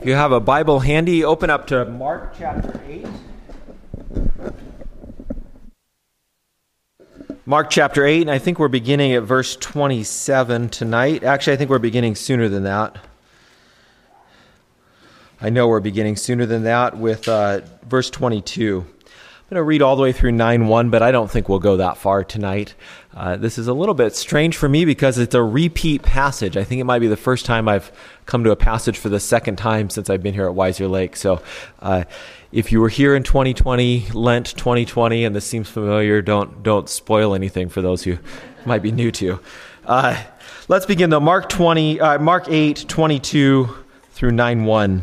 If you have a Bible handy, open up to Mark chapter 8. Mark chapter 8, and I think we're beginning at verse 27 tonight. Actually, I think we're beginning sooner than that. I know we're beginning sooner than that with uh, verse 22 going to read all the way through 9 1, but I don't think we'll go that far tonight. Uh, this is a little bit strange for me because it's a repeat passage. I think it might be the first time I've come to a passage for the second time since I've been here at Wiser Lake. So uh, if you were here in 2020, Lent 2020, and this seems familiar, don't, don't spoil anything for those who might be new to. Uh, let's begin though. Mark 20, uh, Mark 8 22 through 9 1.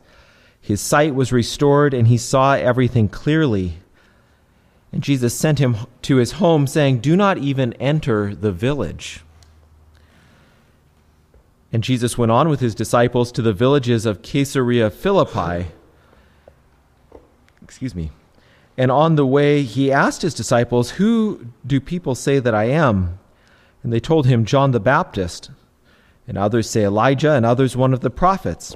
his sight was restored, and he saw everything clearly. And Jesus sent him to his home, saying, Do not even enter the village. And Jesus went on with his disciples to the villages of Caesarea Philippi. Excuse me. And on the way, he asked his disciples, Who do people say that I am? And they told him, John the Baptist. And others say Elijah, and others one of the prophets.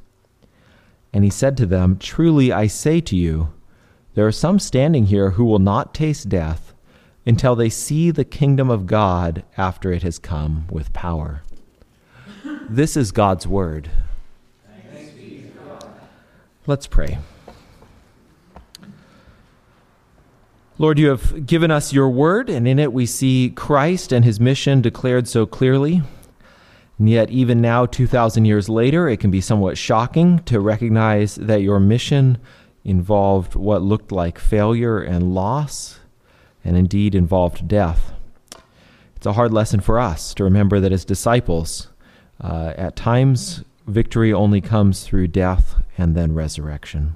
And he said to them, Truly I say to you, there are some standing here who will not taste death until they see the kingdom of God after it has come with power. This is God's word. Let's pray. Lord, you have given us your word, and in it we see Christ and his mission declared so clearly. And yet, even now, 2,000 years later, it can be somewhat shocking to recognize that your mission involved what looked like failure and loss, and indeed involved death. It's a hard lesson for us to remember that as disciples, uh, at times, victory only comes through death and then resurrection.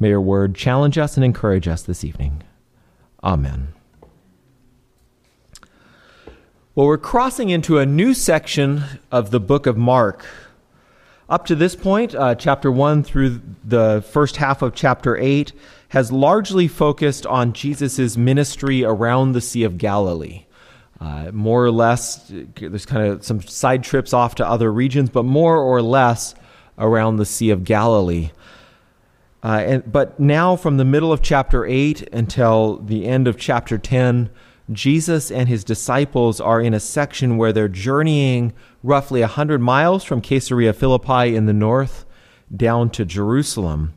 May your word challenge us and encourage us this evening. Amen. Well, we're crossing into a new section of the book of Mark. Up to this point, uh, chapter 1 through the first half of chapter 8 has largely focused on Jesus' ministry around the Sea of Galilee. Uh, more or less, there's kind of some side trips off to other regions, but more or less around the Sea of Galilee. Uh, and, but now, from the middle of chapter 8 until the end of chapter 10, Jesus and his disciples are in a section where they're journeying roughly 100 miles from Caesarea Philippi in the north down to Jerusalem.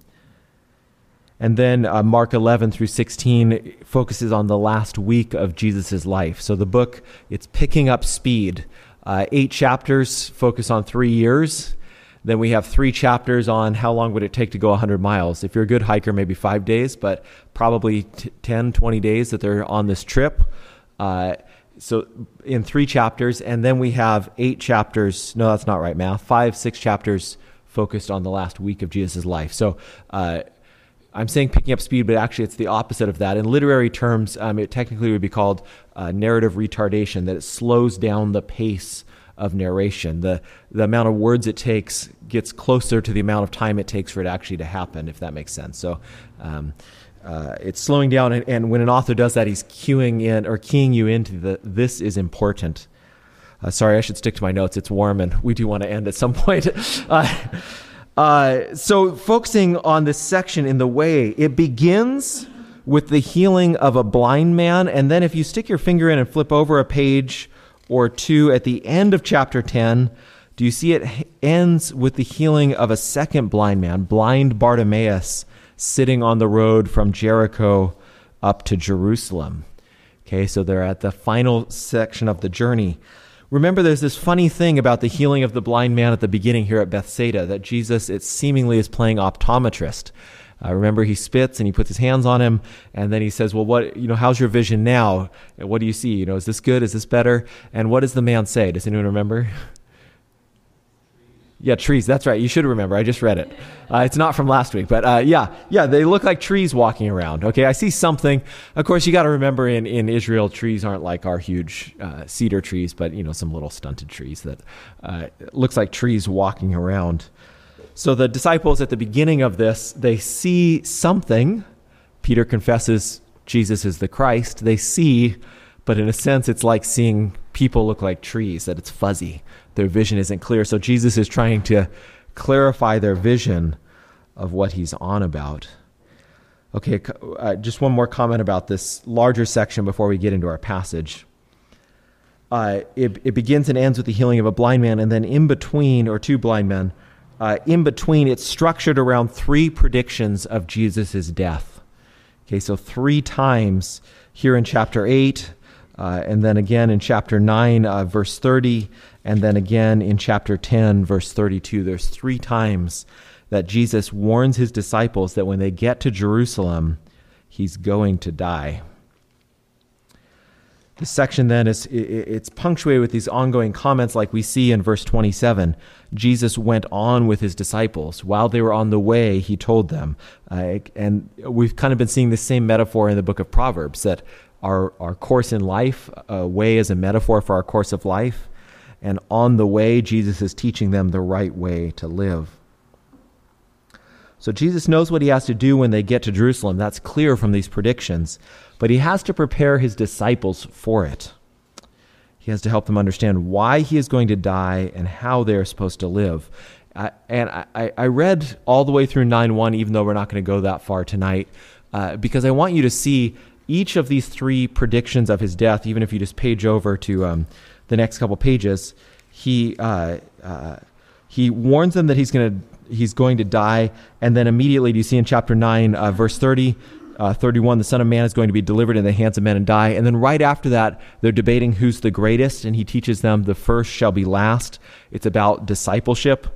And then uh, Mark 11 through 16 focuses on the last week of Jesus' life. So the book, it's picking up speed. Uh, eight chapters focus on three years. Then we have three chapters on how long would it take to go 100 miles. If you're a good hiker, maybe five days, but probably t- 10, 20 days that they're on this trip. Uh, so in three chapters, and then we have eight chapters. No, that's not right, math. Five, six chapters focused on the last week of Jesus' life. So uh, I'm saying picking up speed, but actually it's the opposite of that. In literary terms, um, it technically would be called uh, narrative retardation, that it slows down the pace of narration. The, the amount of words it takes gets closer to the amount of time it takes for it actually to happen, if that makes sense. So um, uh, it's slowing down, and, and, when an author does that, he's cueing in or keying you into the this is important. Uh, sorry, I should stick to my notes. It's warm, and we do want to end at some point. Uh, uh, so, focusing on this section in the way, it begins with the healing of a blind man. And then, if you stick your finger in and flip over a page or two at the end of chapter 10, do you see it ends with the healing of a second blind man, blind Bartimaeus, sitting on the road from Jericho up to Jerusalem? Okay, so they're at the final section of the journey. Remember, there's this funny thing about the healing of the blind man at the beginning here at Bethsaida that Jesus, it seemingly is playing optometrist. Uh, remember, he spits and he puts his hands on him, and then he says, "Well, what you know? How's your vision now? What do you see? You know, is this good? Is this better?" And what does the man say? Does anyone remember? Yeah, trees. That's right. You should remember. I just read it. Uh, it's not from last week, but uh, yeah, yeah, they look like trees walking around. Okay, I see something. Of course, you got to remember in, in Israel, trees aren't like our huge uh, cedar trees, but you know some little stunted trees that uh, looks like trees walking around. So the disciples at the beginning of this, they see something. Peter confesses Jesus is the Christ. They see, but in a sense, it's like seeing people look like trees. That it's fuzzy their vision isn't clear. So Jesus is trying to clarify their vision of what he's on about. Okay, uh, just one more comment about this larger section before we get into our passage. Uh, it, it, begins and ends with the healing of a blind man, and then in between, or two blind men, uh, in between, it's structured around three predictions of Jesus' death. Okay, so three times here in chapter 8, uh, and then again in chapter 9, uh, verse 30, and then again in chapter 10, verse 32, there's three times that Jesus warns his disciples that when they get to Jerusalem, he's going to die. This section then is it's punctuated with these ongoing comments like we see in verse 27 jesus went on with his disciples. While they were on the way he told them. Uh, and we've kind of been seeing the same metaphor in the book of proverbs that our, our course in life a way is a metaphor for our course of life. And on the way, Jesus is teaching them the right way to live. So Jesus knows what he has to do when they get to Jerusalem. That's clear from these predictions. But he has to prepare his disciples for it. He has to help them understand why he is going to die and how they're supposed to live. Uh, and I, I, read all the way through 9 1, even though we're not going to go that far tonight, uh, because I want you to see each of these three predictions of his death, even if you just page over to um, the next couple pages, he uh, uh, he warns them that he's going to he's going to die, and then immediately, do you see in chapter nine, uh, verse thirty? Uh, 31, the Son of Man is going to be delivered in the hands of men and die. And then right after that, they're debating who's the greatest, and he teaches them the first shall be last. It's about discipleship.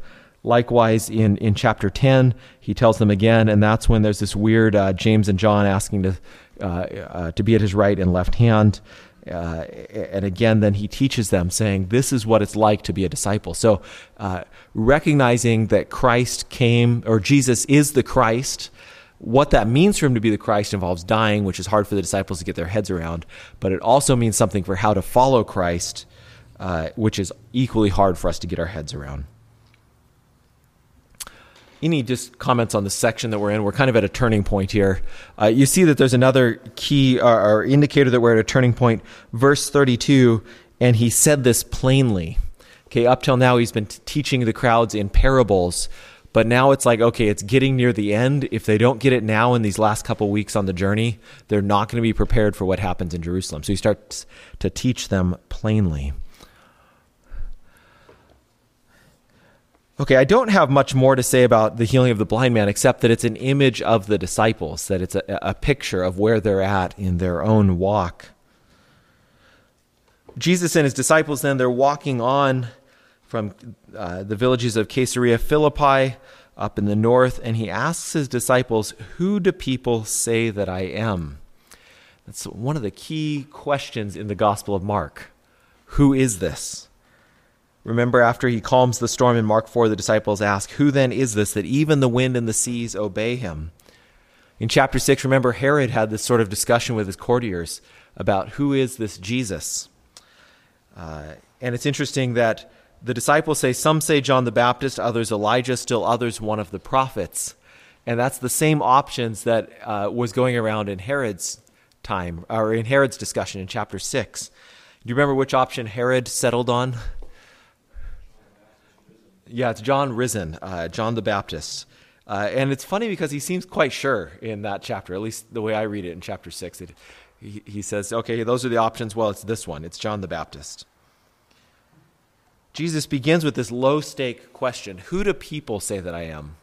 Likewise, in, in chapter 10, he tells them again, and that's when there's this weird uh, James and John asking to, uh, uh, to be at his right and left hand. Uh, and again, then he teaches them, saying, This is what it's like to be a disciple. So, uh, recognizing that Christ came, or Jesus is the Christ, what that means for him to be the Christ involves dying, which is hard for the disciples to get their heads around, but it also means something for how to follow Christ, uh, which is equally hard for us to get our heads around any just comments on the section that we're in? We're kind of at a turning point here. Uh, you see that there's another key or, uh, or indicator that we're at a turning point. Verse 32, and he said this plainly. Okay, up till now he's been t- teaching the crowds in parables, but now it's like, okay, it's getting near the end. If they don't get it now in these last couple weeks on the journey, they're not going to be prepared for what happens in Jerusalem. So he starts to teach them plainly. Okay, I don't have much more to say about the healing of the blind man except that it's an image of the disciples, that it's a, a picture of where they're at in their own walk. Jesus and his disciples then they're walking on from uh, the villages of Caesarea Philippi up in the north, and he asks his disciples, Who do people say that I am? That's one of the key questions in the Gospel of Mark. Who is this? Remember, after he calms the storm in Mark 4, the disciples ask, Who then is this that even the wind and the seas obey him? In chapter 6, remember, Herod had this sort of discussion with his courtiers about who is this Jesus? Uh, and it's interesting that the disciples say, some say John the Baptist, others Elijah, still others one of the prophets. And that's the same options that uh, was going around in Herod's time, or in Herod's discussion in chapter 6. Do you remember which option Herod settled on? Yeah, it's John risen, uh, John the Baptist. Uh, and it's funny because he seems quite sure in that chapter, at least the way I read it in chapter 6. It, he, he says, okay, those are the options. Well, it's this one, it's John the Baptist. Jesus begins with this low stake question Who do people say that I am?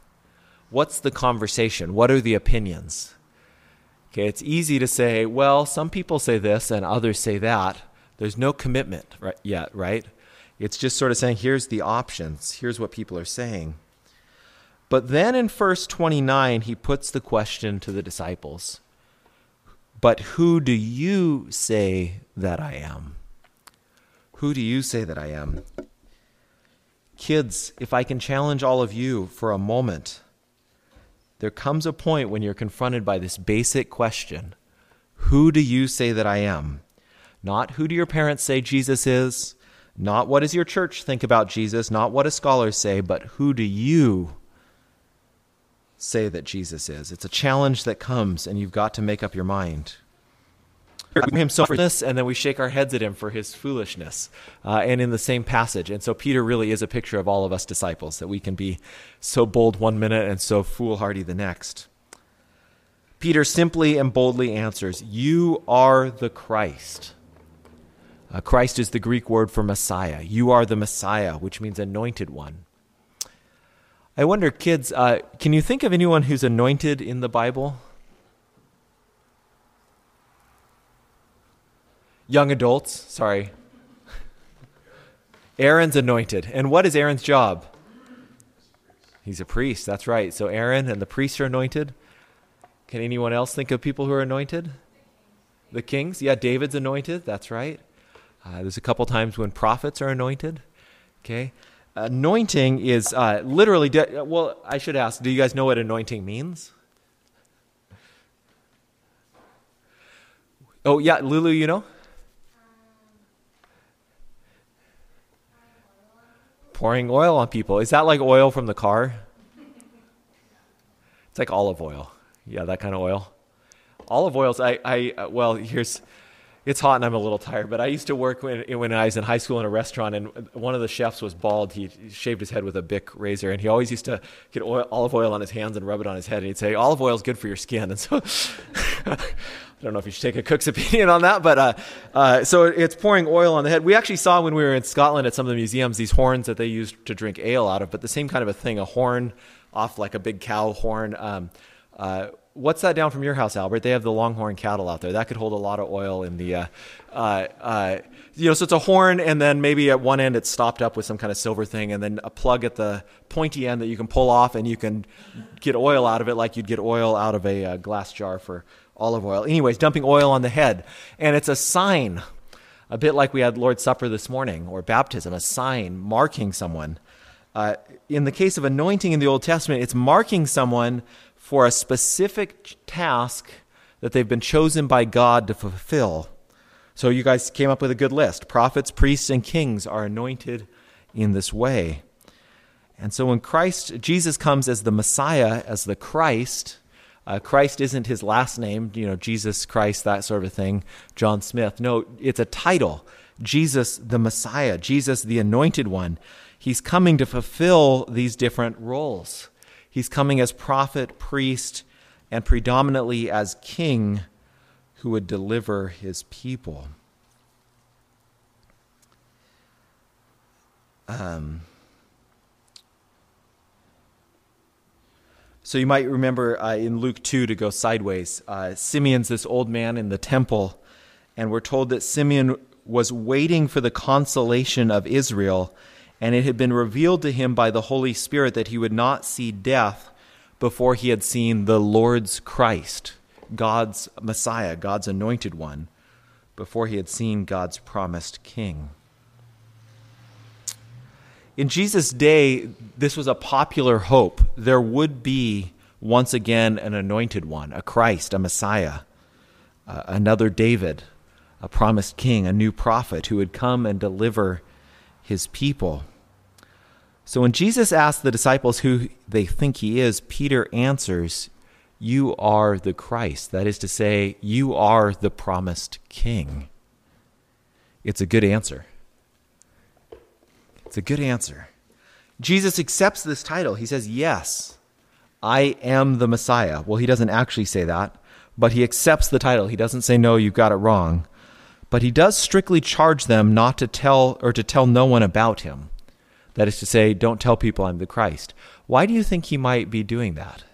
What's the conversation? What are the opinions? Okay, it's easy to say, well, some people say this and others say that. There's no commitment right, yet, right? It's just sort of saying, here's the options, here's what people are saying. But then in verse 29, he puts the question to the disciples But who do you say that I am? Who do you say that I am? Kids, if I can challenge all of you for a moment, there comes a point when you're confronted by this basic question Who do you say that I am? Not who do your parents say Jesus is, not what does your church think about Jesus, not what do scholars say, but who do you say that Jesus is. It's a challenge that comes, and you've got to make up your mind. Him for this, and then we shake our heads at him for his foolishness. Uh, and in the same passage. And so Peter really is a picture of all of us disciples, that we can be so bold one minute and so foolhardy the next. Peter simply and boldly answers, You are the Christ. Uh, Christ is the Greek word for Messiah. You are the Messiah, which means anointed one. I wonder, kids, uh, can you think of anyone who's anointed in the Bible? Young adults, sorry. Aaron's anointed. And what is Aaron's job? He's a priest, that's right. So Aaron and the priests are anointed. Can anyone else think of people who are anointed? The kings? Yeah, David's anointed, that's right. Uh, there's a couple times when prophets are anointed. Okay anointing is uh, literally, de- well, I should ask, do you guys know what anointing means? Oh, yeah, Lulu, you know? Pouring oil on people. Is that like oil from the car? It's like olive oil. Yeah, that kind of oil. Olive oils, I, I uh, well, here's it's hot and I'm a little tired, but I used to work when, when I was in high school in a restaurant, and one of the chefs was bald. He shaved his head with a Bic razor, and he always used to get oil, olive oil on his hands and rub it on his head. And he'd say, "Olive oil is good for your skin." And so, I don't know if you should take a cook's opinion on that, but uh, uh, so it's pouring oil on the head. We actually saw when we were in Scotland at some of the museums these horns that they used to drink ale out of, but the same kind of a thing, a horn off like a big cow horn. Um, uh, what's that down from your house, Albert? They have the longhorn cattle out there. That could hold a lot of oil in the, uh, uh, uh, you know, so it's a horn, and then maybe at one end it's stopped up with some kind of silver thing, and then a plug at the pointy end that you can pull off, and you can get oil out of it like you'd get oil out of a uh, glass jar for olive oil. Anyways, dumping oil on the head, and it's a sign, a bit like we had Lord's Supper this morning or baptism, a sign marking someone. Uh, in the case of anointing in the Old Testament, it's marking someone for a specific task that they've been chosen by God to fulfill. So you guys came up with a good list. Prophets, priests, and kings are anointed in this way. And so when Christ, Jesus comes as the Messiah, as the Christ, uh, Christ isn't his last name, you know, Jesus Christ, that sort of thing, John Smith. No, it's a title. Jesus the Messiah, Jesus the Anointed One. He's coming to fulfill these different roles. He's coming as prophet, priest, and predominantly as king who would deliver his people. Um, so you might remember uh, in Luke 2 to go sideways. Uh, Simeon's this old man in the temple, and we're told that Simeon was waiting for the consolation of Israel and it had been revealed to him by the Holy Spirit that he would not see death before he had seen the Lord's Christ, God's Messiah, God's anointed one, before he had seen God's promised king. In Jesus' day, this was a popular hope. There would be once again an anointed one, a Christ, a Messiah, uh, another David, a promised king, a new prophet who would come and deliver his people. So when Jesus asks the disciples who they think he is, Peter answers, You are the Christ. That is to say, you are the promised king. It's a good answer. It's a good answer. Jesus accepts this title. He says, Yes, I am the Messiah. Well, he doesn't actually say that, but he accepts the title. He doesn't say, No, you've got it wrong. But he does strictly charge them not to tell or to tell no one about him. That is to say, don't tell people I'm the Christ. Why do you think he might be doing that?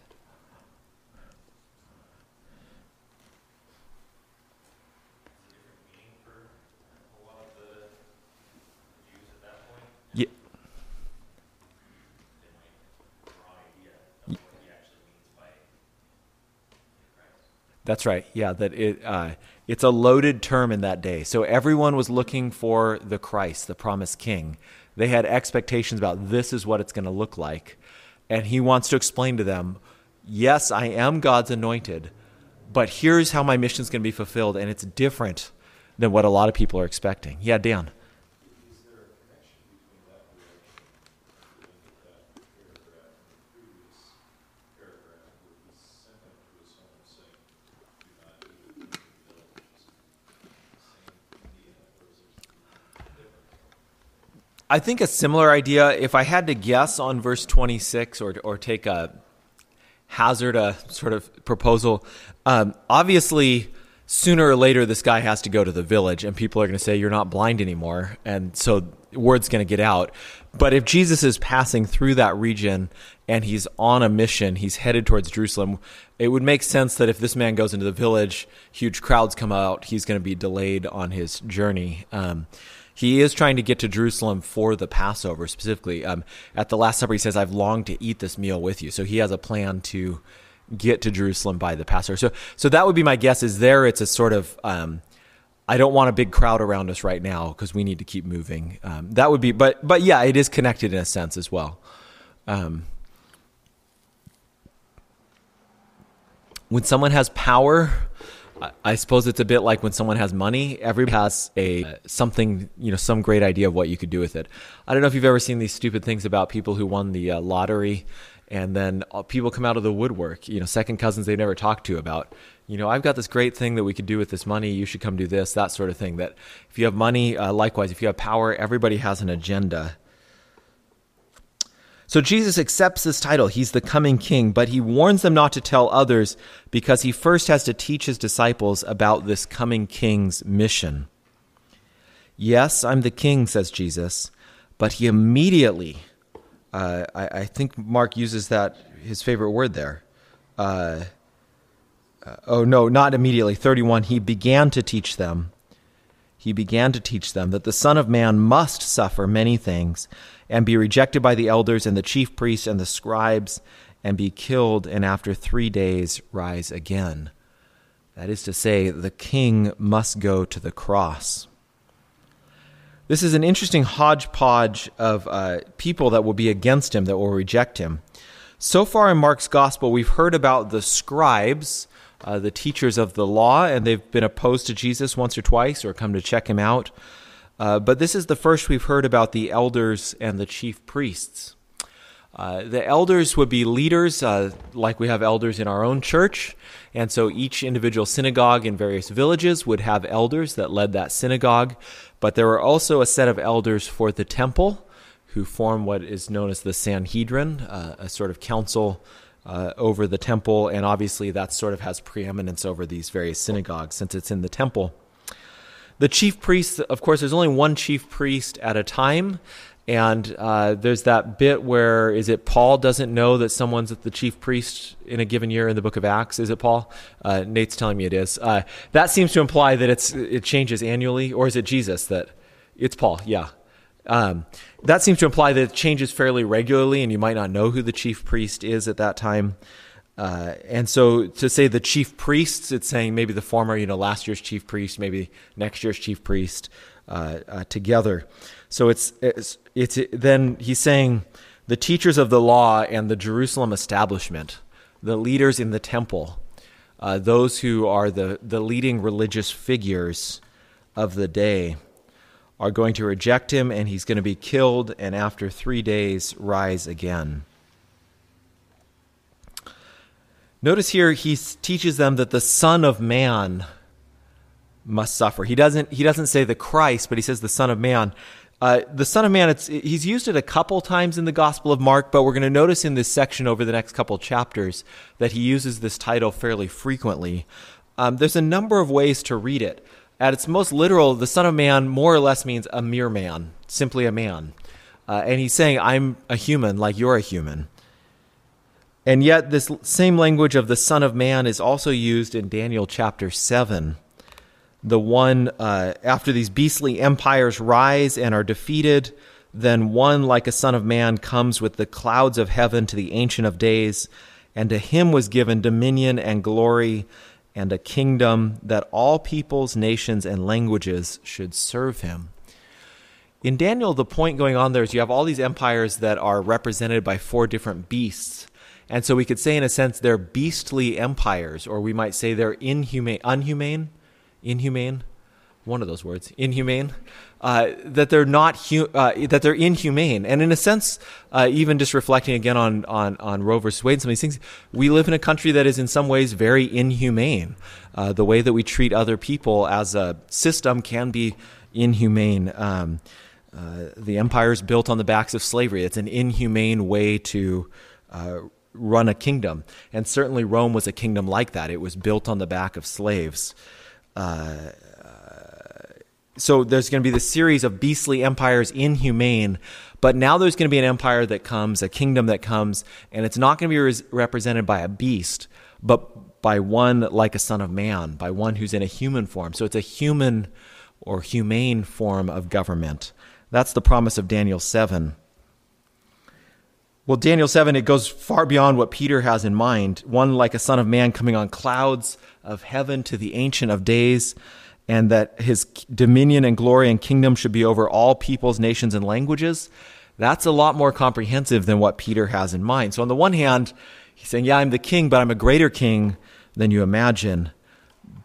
That's right. Yeah, that it uh, it's a loaded term in that day. So everyone was looking for the Christ, the promised King. They had expectations about this is what it's going to look like, and he wants to explain to them, yes, I am God's anointed, but here's how my mission is going to be fulfilled, and it's different than what a lot of people are expecting. Yeah, Dan. I think a similar idea, if I had to guess on verse 26 or, or take a hazard a sort of proposal, um, obviously, sooner or later, this guy has to go to the village and people are going to say, You're not blind anymore. And so word's going to get out. But if Jesus is passing through that region and he's on a mission, he's headed towards Jerusalem, it would make sense that if this man goes into the village, huge crowds come out, he's going to be delayed on his journey. Um, he is trying to get to Jerusalem for the Passover specifically. Um, at the Last Supper, he says, "I've longed to eat this meal with you." So he has a plan to get to Jerusalem by the Passover. So, so that would be my guess. Is there? It's a sort of um, I don't want a big crowd around us right now because we need to keep moving. Um, that would be, but but yeah, it is connected in a sense as well. Um, when someone has power, I suppose it's a bit like when someone has money. Everybody has a something, you know, some great idea of what you could do with it. I don't know if you've ever seen these stupid things about people who won the uh, lottery, and then uh, people come out of the woodwork. You know, second cousins they've never talked to about. You know, I've got this great thing that we could do with this money. You should come do this, that sort of thing. That if you have money, uh, likewise, if you have power, everybody has an agenda so Jesus accepts this title. He's the coming king, but he warns them not to tell others because he first has to teach his disciples about this coming king's mission. Yes, I'm the king, says Jesus, but he immediately, uh, I, I, think Mark uses that, his favorite word there. Uh, uh, oh, no, not immediately. 31, he began to teach them. He began to teach them that the Son of Man must suffer many things and be rejected by the elders and the chief priests and the scribes, and be killed, and after three days rise again. That is to say, the king must go to the cross. This is an interesting hodgepodge of uh, people that will be against him, that will reject him. So far in Mark's gospel, we've heard about the scribes, uh, the teachers of the law, and they've been opposed to Jesus once or twice or come to check him out. Uh, but this is the first we've heard about the elders and the chief priests. Uh, the elders would be leaders, uh, like we have elders in our own church. And so each individual synagogue in various villages would have elders that led that synagogue. But there were also a set of elders for the temple who form what is known as the Sanhedrin, uh, a sort of council uh, over the temple. And obviously, that sort of has preeminence over these various synagogues since it's in the temple. The chief priest, of course, there's only one chief priest at a time. And uh, there's that bit where is it Paul doesn't know that someone's the chief priest in a given year in the book of Acts? Is it Paul? Uh, Nate's telling me it is. Uh, that seems to imply that it's it changes annually, or is it Jesus that it's Paul? Yeah, Um, that seems to imply that it changes fairly regularly, and you might not know who the chief priest is at that time. Uh, and so to say the chief priests, it's saying maybe the former, you know, last year's chief priest, maybe next year's chief priest uh, uh, together. So it's, it's, it's then he's saying the teachers of the law and the Jerusalem establishment, the leaders in the temple, uh, those who are the, the leading religious figures of the day are going to reject him and he's going to be killed and after three days rise again. Notice here he teaches them that the Son of Man must suffer. He doesn't he doesn't say the Christ, but he says the Son of Man. Uh, the Son of Man, he's used it a couple times in the Gospel of Mark, but we're going to notice in this section over the next couple chapters that he uses this title fairly frequently. Um, there's a number of ways to read it. At its most literal, the Son of Man more or less means a mere man, simply a man. Uh, and he's saying, I'm a human like you're a human. And yet, this same language of the Son of Man is also used in Daniel chapter 7. The one, uh, after these beastly empires rise and are defeated, then one like a Son of Man comes with the clouds of heaven to the Ancient of Days, and to him was given dominion and glory and a kingdom that all peoples, nations, and languages should serve him. In Daniel, the point going on there is you have all these empires that are represented by four different beasts and so we could say, in a sense, they're beastly empires, or we might say they're inhumane, unhumane, inhumane, one of those words, inhumane. Uh, that they're not hu- uh, that they're inhumane, and in a sense, uh, even just reflecting again on on on Roe versus Wade, and some of these things, we live in a country that is in some ways very inhumane. Uh, the way that we treat other people as a system can be inhumane. Um, uh, the empire is built on the backs of slavery. It's an inhumane way to uh, run a kingdom. And certainly Rome was a kingdom like that. It was built on the back of slaves. Uh, so there's going to be this series of beastly empires, inhumane. But now there's going to be an empire that comes, a kingdom that comes, and it's not going to be res- represented by a beast, but by one like a son of man, by one who's in a human form. So it's a human or humane form of government. That's the promise of Daniel 7. Well, Daniel 7, it goes far beyond what Peter has in mind. One like a son of man coming on clouds of heaven to the Ancient of Days, and that his dominion and glory and kingdom should be over all peoples, nations, and languages. That's a lot more comprehensive than what Peter has in mind. So, on the one hand, he's saying, Yeah, I'm the king, but I'm a greater king than you imagine.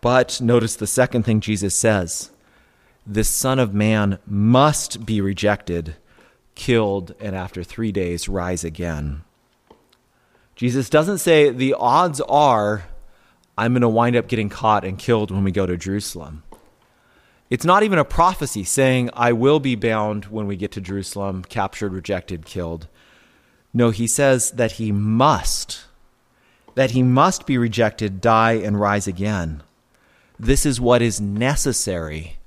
But notice the second thing Jesus says this Son of Man must be rejected killed, and after three days rise again. Jesus doesn't say the odds are I'm going to wind up getting caught and killed when we go to Jerusalem. It's not even a prophecy saying I will be bound when we get to Jerusalem, captured, rejected, killed. No, he says that he must, that he must be rejected, die, and rise again. This is what is necessary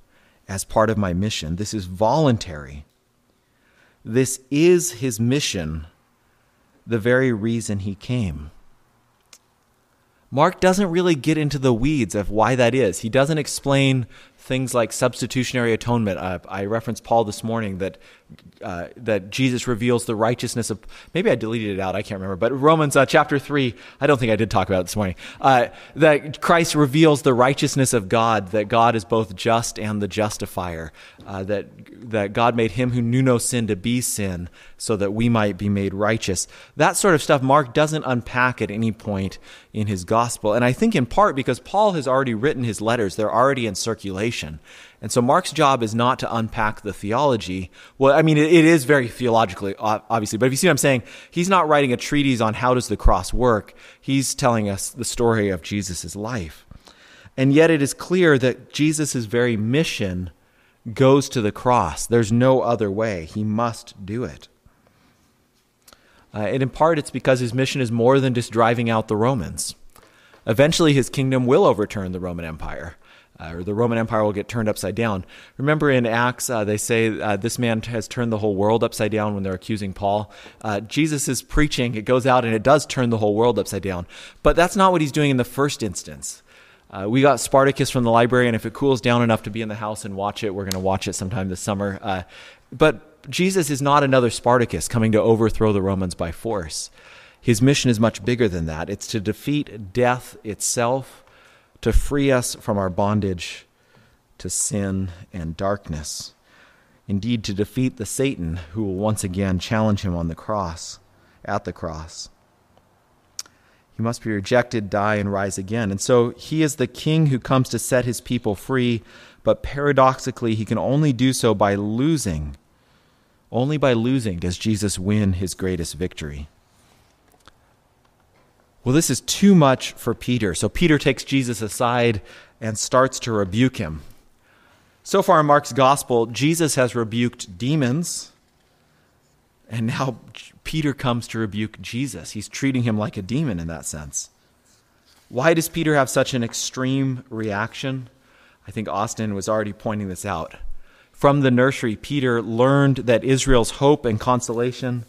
as part of my mission. This is voluntary. This is his mission, the very reason he came. Mark doesn't really get into the weeds of why that is. He doesn't explain things like substitutionary atonement. Uh, I referenced Paul this morning that uh, that Jesus reveals the righteousness of. Maybe I deleted it out. I can't remember. But Romans uh, chapter three. I don't think I did talk about it this morning. Uh, that Christ reveals the righteousness of God. That God is both just and the justifier. Uh, that that God made him who knew no sin to be sin, so that we might be made righteous. That sort of stuff. Mark doesn't unpack at any point in his gospel, and I think in part because Paul has already written his letters. They're already in circulation. And so Mark's job is not to unpack the theology. Well, I mean, it, it is very theologically, obviously, but if you see what I'm saying, he's not writing a treatise on how does the cross work. He's telling us the story of Jesus' life. And yet it is clear that Jesus' very mission goes to the cross. There's no other way. He must do it. Uh, and in part, it's because his mission is more than just driving out the Romans. Eventually, his kingdom will overturn the Roman Empire uh, or the Roman Empire will get turned upside down. Remember in Acts, uh, they say uh, this man has turned the whole world upside down when they're accusing Paul. Uh, Jesus is preaching, it goes out and it does turn the whole world upside down. But that's not what he's doing in the first instance. Uh, we got Spartacus from the library, and if it cools down enough to be in the house and watch it, we're going to watch it sometime this summer. Uh, but But Jesus is not another Spartacus coming to overthrow the Romans by force. His mission is much bigger than that. It's to defeat death itself, to free us from our bondage to sin and darkness. Indeed, to defeat the Satan who will once again challenge him on the cross, at the cross. He must be rejected, die, and rise again. And so he is the king who comes to set his people free, but paradoxically, he can only do so by losing. Only by losing does Jesus win his greatest victory. Well, this is too much for Peter. So Peter takes Jesus aside and starts to rebuke him. So far in Mark's gospel, Jesus has rebuked demons, and now Peter comes to rebuke Jesus. He's treating him like a demon in that sense. Why does Peter have such an extreme reaction? I think Austin was already pointing this out. From the nursery, Peter learned that Israel's hope and consolation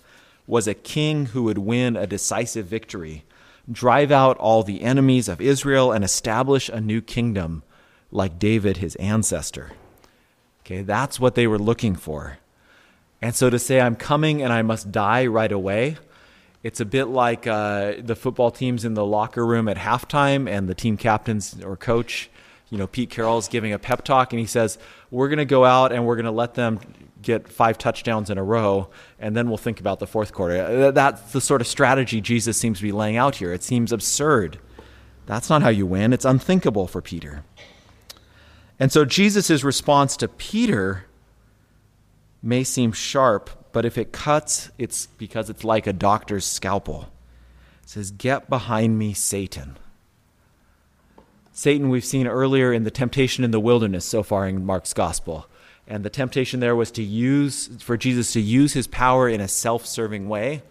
was a king who would win a decisive victory, drive out all the enemies of Israel, and establish a new kingdom like David, his ancestor. Okay, that's what they were looking for. And so to say, I'm coming and I must die right away, it's a bit like uh, the football teams in the locker room at halftime and the team captains or coach, you know, Pete Carroll's giving a pep talk and he says, We're going to go out and we're going to let them get five touchdowns in a row and then we'll think about the fourth quarter. Uh, that's the sort of strategy Jesus seems to be laying out here. It seems absurd. That's not how you win, it's unthinkable for Peter. And so Jesus' response to Peter may seem sharp, but if it cuts, it's because it's like a doctor's scalpel. It says, Get behind me, Satan. Satan, we've seen earlier in the temptation in the wilderness so far in Mark's gospel. And the temptation there was to use, for Jesus to use his power in a self serving way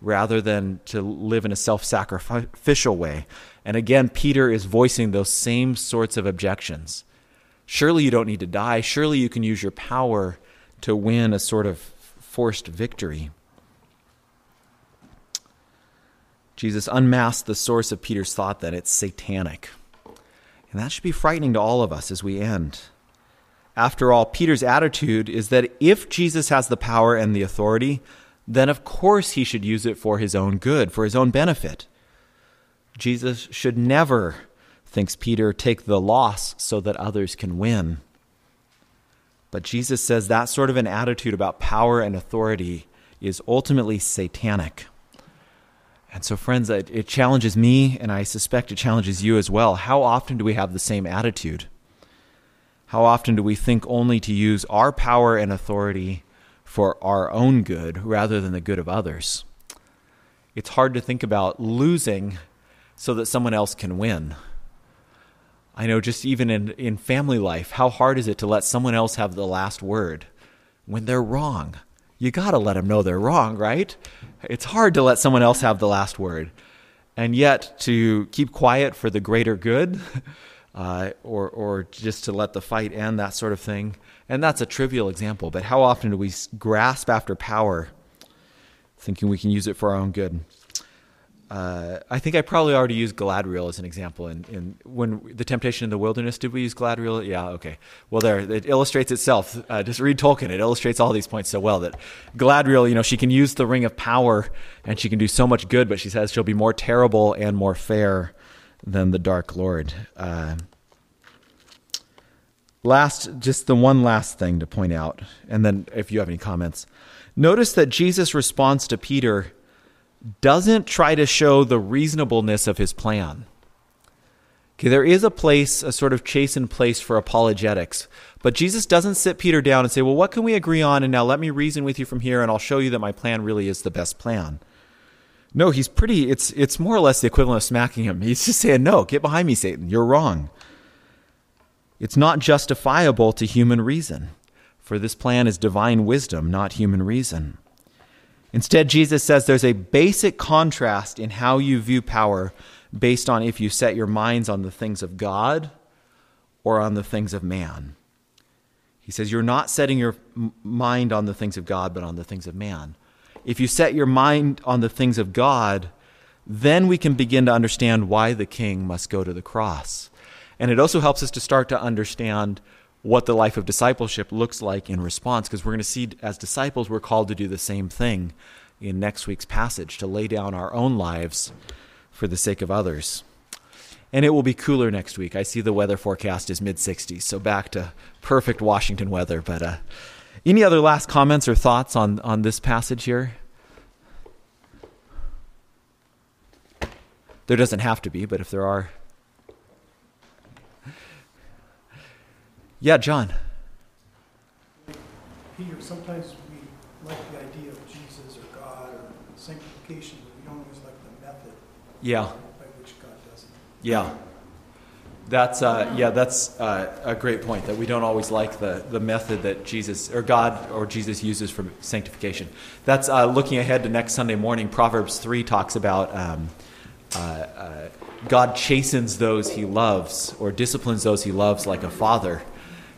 rather than to live in a self sacrificial way. And again, Peter is voicing those same sorts of objections. Surely you don't need to die. Surely you can use your power to win a sort of forced victory. Jesus unmasked the source of Peter's thought that it's satanic. And that should be frightening to all of us as we end. After all, Peter's attitude is that if Jesus has the power and the authority, then of course he should use it for his own good, for his own benefit. Jesus should never, thinks Peter, take the loss so that others can win. But Jesus says that sort of an attitude about power and authority is ultimately satanic. And so, friends, it, challenges me, and I suspect it challenges you as well. How often do we have the same attitude? How often do we think only to use our power and authority for our own good rather than the good of others? It's hard to think about losing so that someone else can win. I know just even in, in family life, how hard is it to let someone else have the last word when they're wrong? You got to let them know they're wrong, right? It's hard to let someone else have the last word. And yet, to keep quiet for the greater good, uh, or, or just to let the fight end, that sort of thing. And that's a trivial example, but how often do we grasp after power thinking we can use it for our own good? uh, I think I probably already used Galadriel as an example. In, in when the temptation in the wilderness, did we use Galadriel? Yeah, okay. Well, there it illustrates itself. Uh, just read Tolkien; it illustrates all these points so well. That Galadriel, you know, she can use the ring of power and she can do so much good, but she says she'll be more terrible and more fair than the Dark Lord. Uh, last, just the one last thing to point out, and then if you have any comments, notice that Jesus' response to Peter doesn't try to show the reasonableness of his plan. Okay, there is a place, a sort of chastened place for apologetics, but Jesus doesn't sit Peter down and say, Well, what can we agree on? And now let me reason with you from here, and I'll show you that my plan really is the best plan. No, he's pretty, it's, it's more or less the equivalent of smacking him. He's just saying, No, get behind me, Satan. You're wrong. It's not justifiable to human reason, for this plan is divine wisdom, not human reason. Instead, Jesus says there's a basic contrast in how you view power based on if you set your minds on the things of God or on the things of man. He says you're not setting your mind on the things of God, but on the things of man. If you set your mind on the things of God, then we can begin to understand why the king must go to the cross. And it also helps us to start to understand what the life of discipleship looks like in response, because we're going to see as disciples, we're called to do the same thing in next week's passage to lay down our own lives for the sake of others. And it will be cooler next week. I see the weather forecast is mid 60s, so back to perfect Washington weather. But uh, any other last comments or thoughts on, on this passage here? There doesn't have to be, but if there are. Yeah, John. Peter, sometimes we like the idea of Jesus or God or sanctification, but we don't always like the method Yeah. by which God does it. Yeah. That's uh, yeah, that's uh, a great point. That we don't always like the, the method that Jesus or God or Jesus uses for sanctification. That's uh, looking ahead to next Sunday morning. Proverbs three talks about um, uh, uh, God chastens those He loves or disciplines those He loves like a father.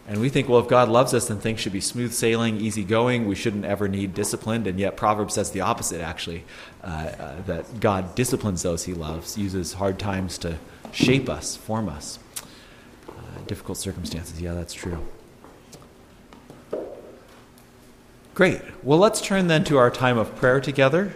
And we think, well, if God loves us, then things should be smooth sailing, easy going. We shouldn't ever need disciplined. And yet, Proverbs says the opposite, actually, uh, that God disciplines those he loves, uses hard times to shape us, form us. Difficult circumstances. Yeah, that's true. Great. Well, let's turn then to our time of prayer together.